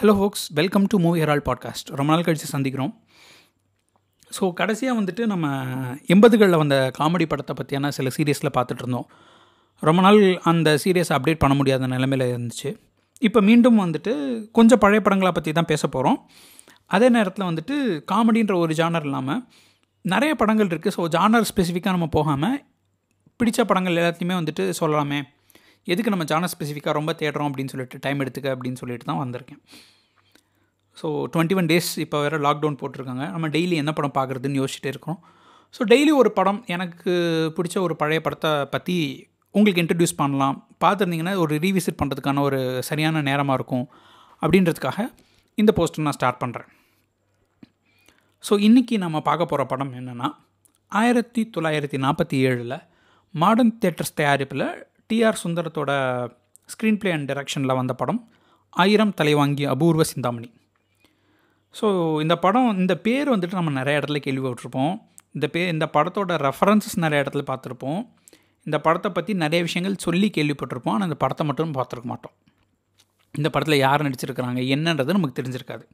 Hello folks welcome to movie herald podcast ரொம்ப நாள் கழித்து சந்திக்கிறோம். ஸோ கடைசியாக வந்துட்டு நம்ம எண்பதுகளில் வந்த காமெடி படத்தை பற்றியான சில சீரியஸில் பார்த்துட்டு இருந்தோம். ரொம்ப நாள் அந்த சீரியஸை அப்டேட் பண்ண முடியாத நிலைமையில் இருந்துச்சு. இப்போ மீண்டும் வந்துட்டு கொஞ்சம் பழைய படங்களை பற்றி தான் பேச போகிறோம் அதே நேரத்தில் வந்துட்டு காமெடின்ற ஒரு ஜானர் இல்லாமல் நிறைய படங்கள் இருக்குது ஸோ ஜானர் ஸ்பெசிஃபிக்காக நம்ம போகாமல் பிடித்த படங்கள் எல்லாத்தையுமே வந்துட்டு சொல்லலாமே. எதுக்கு நம்ம ஜானர் ஸ்பெசிஃபிக்காக ரொம்ப தேடுறோம் அப்படின்னு சொல்லிட்டு டைம் எடுத்துக்க அப்படின்னு சொல்லிட்டு தான் வந்திருக்கேன். ஸோ டுவெண்ட்டி ஒன் டேஸ் இப்போ வேறு லாக்டவுன் போட்டிருக்காங்க. நம்ம டெய்லி என்ன படம் பார்க்குறதுன்னு யோசிச்சுட்டே இருக்கோம். ஸோ டெய்லி ஒரு படம் எனக்கு பிடிச்ச ஒரு பழைய படத்தை பற்றி உங்களுக்கு இன்ட்ரடியூஸ் பண்ணலாம். பார்த்துருந்தீங்கன்னா ஒரு ரீவிசிட் பண்ணுறதுக்கான ஒரு சரியான நேரமாக இருக்கும் அப்படின்றதுக்காக இந்த போஸ்ட்டை நான் ஸ்டார்ட் பண்ணுறேன் ஸோ இன்றைக்கி நம்ம பார்க்க போகிற படம் என்னென்னா ஆயிரத்தி தொள்ளாயிரத்தி நாற்பத்தி ஏழில் மாடர்ன் தேட்டர்ஸ் தயாரிப்பில் டிஆர் சுந்தரத்தோட ஸ்க்ரீன் ப்ளே அண்ட் டைரக்ஷனில் வந்த படம் ஆயிரம் தலைவாங்கிய அபூர்வ சிந்தாமணி. ஸோ இந்த படம் இந்த பேர் வந்துட்டு நம்ம நிறைய இடத்துல கேள்விப்பட்டிருப்போம். இந்த பே இந்த படத்தோட ரெஃபரன்சஸ் நிறைய இடத்துல பார்த்துருப்போம். இந்த படத்தை பற்றி நிறைய விஷயங்கள் சொல்லி கேள்விப்பட்டிருப்போம். ஆனால் இந்த படத்தை மட்டும் பார்த்துருக்க மாட்டோம். இந்த படத்தில் யார் நடிச்சிருக்கிறாங்க என்னன்றது நமக்கு தெரிஞ்சிருக்காது.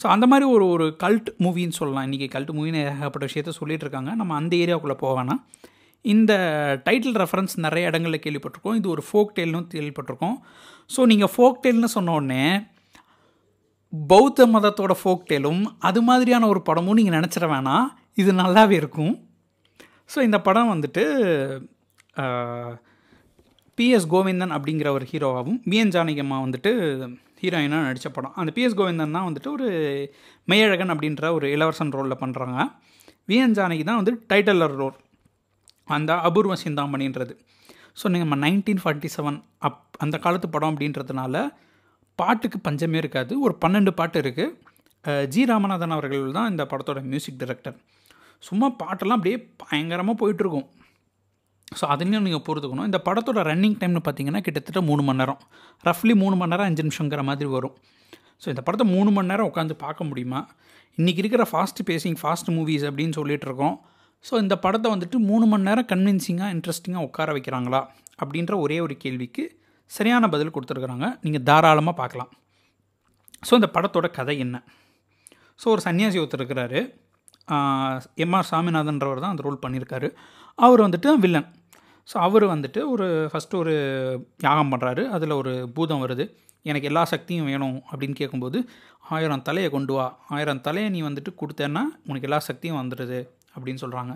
ஸோ அந்த மாதிரி ஒரு ஒரு கல்ட் மூவின்னு சொல்லலாம். இன்றைக்கி கல்ட் மூவின்னு ஏகப்பட்ட விஷயத்த சொல்லிகிட்டு இருக்காங்க. நம்ம அந்த ஏரியாவுக்குள்ளே போவேன்னா இந்த டைட்டில் ரெஃபரன்ஸ் நிறைய இடங்களில் கேள்விப்பட்டிருக்கோம். இது ஒரு ஃபோக் டெயில்னு கேள்விப்பட்டிருக்கோம். ஸோ நீங்கள் ஃபோக் டெயில்னு சொன்னோடனே பௌத்த மதத்தோட ஃபோக் டெயிலும் அது மாதிரியான ஒரு படமும் நீங்கள் நினச்சிட வேணாம். இது நல்லாவே இருக்கும். ஸோ இந்த படம் வந்துட்டு பிஎஸ் கோவிந்தன் அப்படிங்கிற ஒரு ஹீரோவாகவும் பிஎன் ஜானகியம்மா வந்துட்டு ஹீரோயினாக நடித்த படம். அந்த பிஎஸ் கோவிந்தன் தான் வந்துட்டு ஒரு மெய்யழகன் அப்படின்ற ஒரு இளவரசன் ரோலில் பண்ணுறாங்க விஎன் ஜானகி தான் வந்து டைட்டலர் ரோல் அந்த அபூர்வ சிந்தாமணின்றது. ஸோ நம்ம நைன்டீன் ஃபார்ட்டி செவன் அப் அந்த காலத்து படம் அப்படின்றதுனால பாட்டுக்கு பஞ்சமே இருக்காது. ஒரு பன்னெண்டு பாட்டு இருக்குது ஜி ராமநாதன் அவர்கள் தான் இந்த படத்தோட மியூசிக் டைரக்டர் சும்மா பாட்டெல்லாம் அப்படியே பயங்கரமாக போயிட்டுருக்கும். ஸோ அதுலேயும் நீங்கள் பொறுத்துக்கணும் இந்த படத்தோட ரன்னிங் டைம்னு பார்த்தீங்கன்னா கிட்டத்தட்ட மூணு மணி நேரம். ரஃப்லி மூணு மணி நேரம் அஞ்சு நிமிஷங்கிற மாதிரி வரும். ஸோ இந்த படத்தை மூணு மணி நேரம் உட்காந்து பார்க்க முடியுமா? இன்றைக்கி இருக்கிற ஃபாஸ்ட் பேசிங் ஃபாஸ்ட் மூவிஸ் அப்படின்னு சொல்லிகிட்டு இருக்கோம். ஸோ இந்த படத்தை வந்துட்டு மூணு மணி நேரம் கன்வின்சிங்காக இன்ட்ரெஸ்டிங்காக உட்கார வைக்கிறாங்களா அப்படின்ற ஒரே ஒரு கேள்விக்கு சரியான பதில் கொடுத்துருக்குறாங்க. நீங்கள் தாராளமாக பார்க்கலாம். ஸோ இந்த படத்தோட கதை என்ன? ஸோ ஒரு சன்னியாசி ஒருத்தர் இருக்கிறாரு. எம்ஆர் சாமிநாதன்றவர் தான் அந்த ரோல் பண்ணியிருக்காரு. அவர் வந்துட்டு வில்லன் ஸோ அவர் வந்துட்டு ஒரு ஃபஸ்ட்டு ஒரு யாகம் பண்ணுறாரு அதில் ஒரு பூதம் வருது. எனக்கு எல்லா சக்தியும் வேணும் அப்படின்னு கேட்கும்போது ஆயிரம் தலையை கொண்டு வா. ஆயிரம் தலையை நீ வந்துட்டு கொடுத்தேன்னா உனக்கு எல்லா சக்தியும் வந்துடுது. அப்படின்னு சொல்கிறாங்க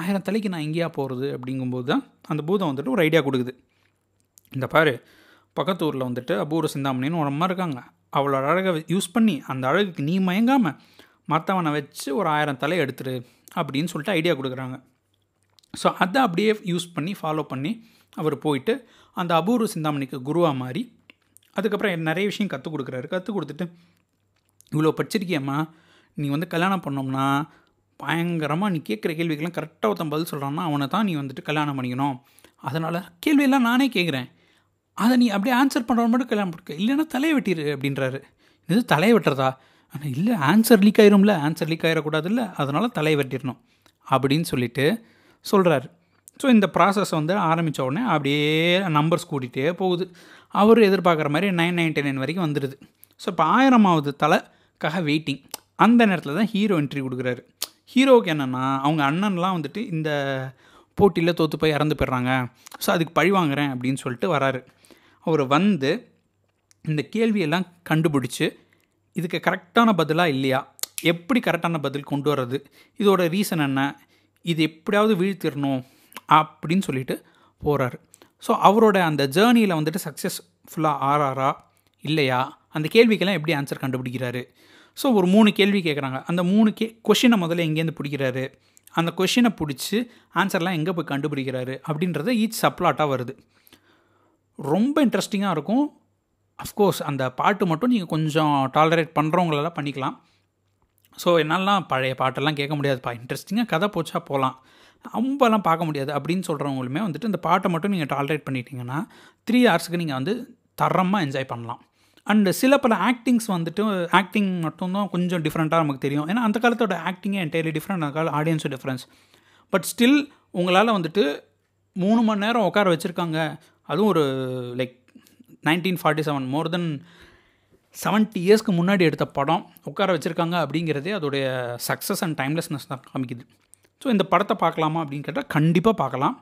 ஆயிரம் தலைக்கு நான் எங்கேயா போகிறது அப்படிங்கும்போது தான் அந்த பூதம் வந்துட்டு ஒரு ஐடியா கொடுக்குது. இந்த பாரு பக்கத்து ஊரில் வந்துட்டு அபூர்வ சிந்தாமணின்னு ஒரு அம்மா இருக்காங்க. அவளோட அழகை யூஸ் பண்ணி அந்த அழகுக்கு நீ மயங்காமல் மற்றவனை வச்சு ஒரு ஆயிரம் தலையை எடுத்துரு அப்படின்னு சொல்லிட்டு ஐடியா கொடுக்குறாங்க. ஸோ அதை அப்படியே யூஸ் பண்ணி ஃபாலோ பண்ணி அவர் போயிட்டு அந்த அபூர்வ சிந்தாமணிக்கு குருவாக மாறி அதுக்கப்புறம் நிறைய விஷயம் கற்றுக் கொடுக்குறாரு. கற்றுக் கொடுத்துட்டு இவ்வளோ படிச்சிருக்கியம்மா நீ வந்து கல்யாணம் பண்ணோம்னா பயங்கரமாக நீ கேட்குற கேள்விக்கெல்லாம் கரெக்டாக ஒருத்தன் பதில் சொல்கிறான்னா அவனை தான் நீ வந்துட்டு கல்யாணம் பண்ணிக்கணும். அதனால் கேள்வியெல்லாம் நானே கேட்குறேன். அதை நீ அப்படியே ஆன்சர் பண்ணுற மட்டும் கல்யாணம் பண்ணிக்க. இல்லைன்னா தலையை வெட்டிடு அப்படின்றாரு. இது தலையை வெட்டுறதா? ஆனால் இல்லை ஆன்சர் லீக் ஆயிரும்ல. ஆன்சர் லீக் ஆகிடக்கூடாது இல்லை அதனால் தலையை வெட்டிடணும் அப்படின்னு சொல்லிட்டு சொல்கிறாரு ஸோ இந்த ப்ராசஸ் வந்து ஆரம்பித்த உடனே அப்படியே நம்பர்ஸ் கூட்டிகிட்டே போகுது. அவர் எதிர்பார்க்குற மாதிரி நைன் நைன்டி நைன் வரைக்கும் வந்துடுது ஸோ இப்போ ஆயிரமாவது தலைக்காக வெயிட்டிங் அந்த நேரத்தில் தான் ஹீரோ என்ட்ரி கொடுக்குறாரு. ஹீரோவுக்கு என்னென்னா அவங்க அண்ணன்லாம் வந்துட்டு இந்த போட்டியில் தோற்று போய் இறந்து போயிடுறாங்க. ஸோ அதுக்கு பழி வாங்குறேன் அப்படின்னு சொல்லிட்டு வராரு. அவர் வந்து இந்த கேள்வியெல்லாம் கண்டுபிடிச்சி இதுக்கு கரெக்டான பதிலாக இல்லையா? எப்படி கரெக்டான பதில் கொண்டு வர்றது? இதோட ரீசன் என்ன? இது எப்படியாவது வீழ்த்திடணும் அப்படின்னு சொல்லிட்டு போகிறாரு ஸோ அவரோட அந்த ஜேர்னியில் வந்துட்டு சக்ஸஸ்ஃபுல்லாக ஆறாரா இல்லையா? அந்த கேள்விக்கெல்லாம் எப்படி ஆன்சர் கண்டுபிடிக்கிறாரு? ஸோ ஒரு மூணு கேள்வி கேட்குறாங்க அந்த மூணு கே கொஷினை முதல்ல எங்கேருந்து பிடிக்கிறாரு? அந்த கொஷினை பிடிச்சி ஆன்சர்லாம் எங்கே போய் கண்டுபிடிக்கிறாரு? அப்படின்றது ஈச் சப்ளாட்டாக வருது. ரொம்ப இன்ட்ரெஸ்டிங்காக இருக்கும். அஃப்கோர்ஸ் அந்த பாட்டு மட்டும் நீங்கள் கொஞ்சம் டாலரேட் பண்ணுறவங்களெல்லாம் பண்ணிக்கலாம். ஸோ என்னாலாம் பழைய பாட்டெல்லாம் கேட்க முடியாதுப்பா. இன்ட்ரெஸ்டிங்காக கதை போச்சா போகலாம் ரொம்பலாம் பார்க்க முடியாது அப்படின்னு சொல்கிறவங்களுமே வந்துட்டு இந்த பாட்டை மட்டும் நீங்கள் டாலரேட் பண்ணிட்டீங்கன்னா த்ரீ ஹவர்ஸுக்கு நீங்கள் வந்து தரமாக என்ஜாய் பண்ணலாம். அண்டு சில பல ஆக்டிங்ஸ் வந்துட்டு ஆக்டிங் மட்டும்தான் கொஞ்சம் டிஃப்ரெண்ட்டாக நமக்கு தெரியும். ஏன்னா அந்த காலத்தோட ஆக்டிங்கே என்டையர்லி டிஃப்ரெண்ட் அந்த கால ஆடியன்ஸும் டிஃப்ரென்ஸ் பட் ஸ்டில் உங்களால் வந்துட்டு மூணு மணி நேரம் உட்கார வச்சுருக்காங்க. அதுவும் ஒரு like nineteen forty seven more than seventy இயர்ஸ்க்கு முன்னாடி எடுத்த படம் உட்கார வச்சுருக்காங்க அப்படிங்கிறதே அதோடைய சக்ஸஸ் அண்ட் டைம்லெஸ்னஸ் தான் காமிக்குது. ஸோ இந்த படத்தை பார்க்கலாமா அப்படின்னு கேட்டால் கண்டிப்பாக பார்க்கலாம்.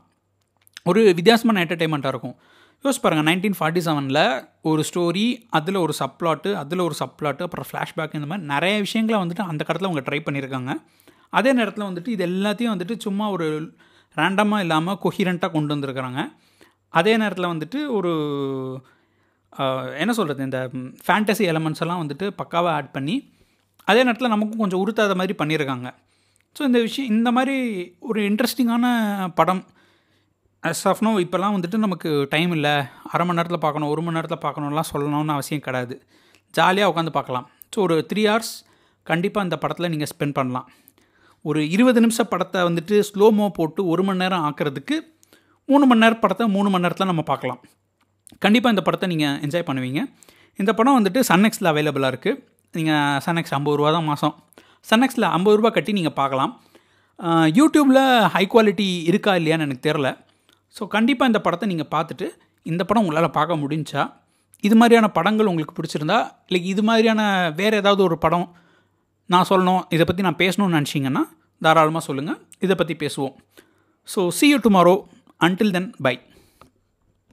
ஒரு வித்தியாசமான என்டர்டெயின்மெண்ட்டாக இருக்கும். யோசிச்சு பாருங்கள் நைன்டீன் ஃபார்ட்டி செவனில் ஒரு ஸ்டோரி அதில் ஒரு சப்ளாட்டு அதில் ஒரு சப்ளாட்டு அப்புறம் ஃப்ளாஷ்பேக் இந்த மாதிரி நிறைய விஷயங்களை வந்துட்டு அந்த கடத்தில் அவங்க ட்ரை பண்ணியிருக்காங்க. அதே நேரத்தில் வந்துட்டு இது எல்லாத்தையும் வந்துட்டு சும்மா ஒரு ரேண்டமாக இல்லாமல் கொஹிரண்ட்டாக கொண்டு வந்திருக்கிறாங்க. அதே நேரத்தில் வந்துட்டு ஒரு என்ன சொல்கிறது இந்த ஃபேண்டசி எலமெண்ட்ஸ் எல்லாம் வந்துட்டு பக்காவாக ஆட் பண்ணி அதே நேரத்தில் நமக்கும் கொஞ்சம் உறுத்தாத மாதிரி பண்ணியிருக்காங்க. ஸோ இந்த விஷயம் இந்த மாதிரி ஒரு இன்ட்ரெஸ்டிங்கான படம் அஸ் ஆஃப் நோ இப்போல்லாம் வந்துட்டு நமக்கு டைம் இல்லை. அரை மணி நேரத்தில் பார்க்கணும் ஒரு மணி நேரத்தில் பார்க்கணும்லாம் சொல்லணும்னு அவசியம் கிடையாது. ஜாலியாக உட்காந்து பார்க்கலாம். ஸோ ஒரு த்ரீ ஹவர்ஸ் கண்டிப்பாக இந்த படத்தில் நீங்கள் ஸ்பெண்ட் பண்ணலாம். ஒரு இருபது நிமிஷம் படத்தை வந்துட்டு ஸ்லோமோ போட்டு ஒரு மணி நேரம் ஆக்கிறதுக்கு மூணு மணி நேரம் படத்தை மூணு மணி நேரத்தில் நம்ம பார்க்கலாம். கண்டிப்பாக இந்த படத்தை நீங்கள் என்ஜாய் பண்ணுவீங்க. இந்த படம் வந்துட்டு சன்எக்ஸில் அவைலபிளாக இருக்குது நீங்கள் சன்னெக்ஸ் ஐம்பது ரூபா தான் மாதம் சன்எக்ஸில் ஐம்பது ரூபா கட்டி நீங்கள் பார்க்கலாம். யூடியூப்பில் ஹை குவாலிட்டி இருக்கா இல்லையான்னு எனக்கு தெரில ஸோ கண்டிப்பாக இந்த படத்தை நீங்கள் பார்த்துட்டு இந்த படம் உங்களால் பார்க்க முடிஞ்சா இது மாதிரியான படங்கள் உங்களுக்கு பிடிச்சிருந்தா இல்லை இது மாதிரியான வேறு ஏதாவது ஒரு படம் நான் சொல்லணும் இதை பற்றி நான் பேசணும்னு நினச்சிங்கன்னா தாராளமாக சொல்லுங்கள் இதை பற்றி பேசுவோம். So see you tomorrow until then bye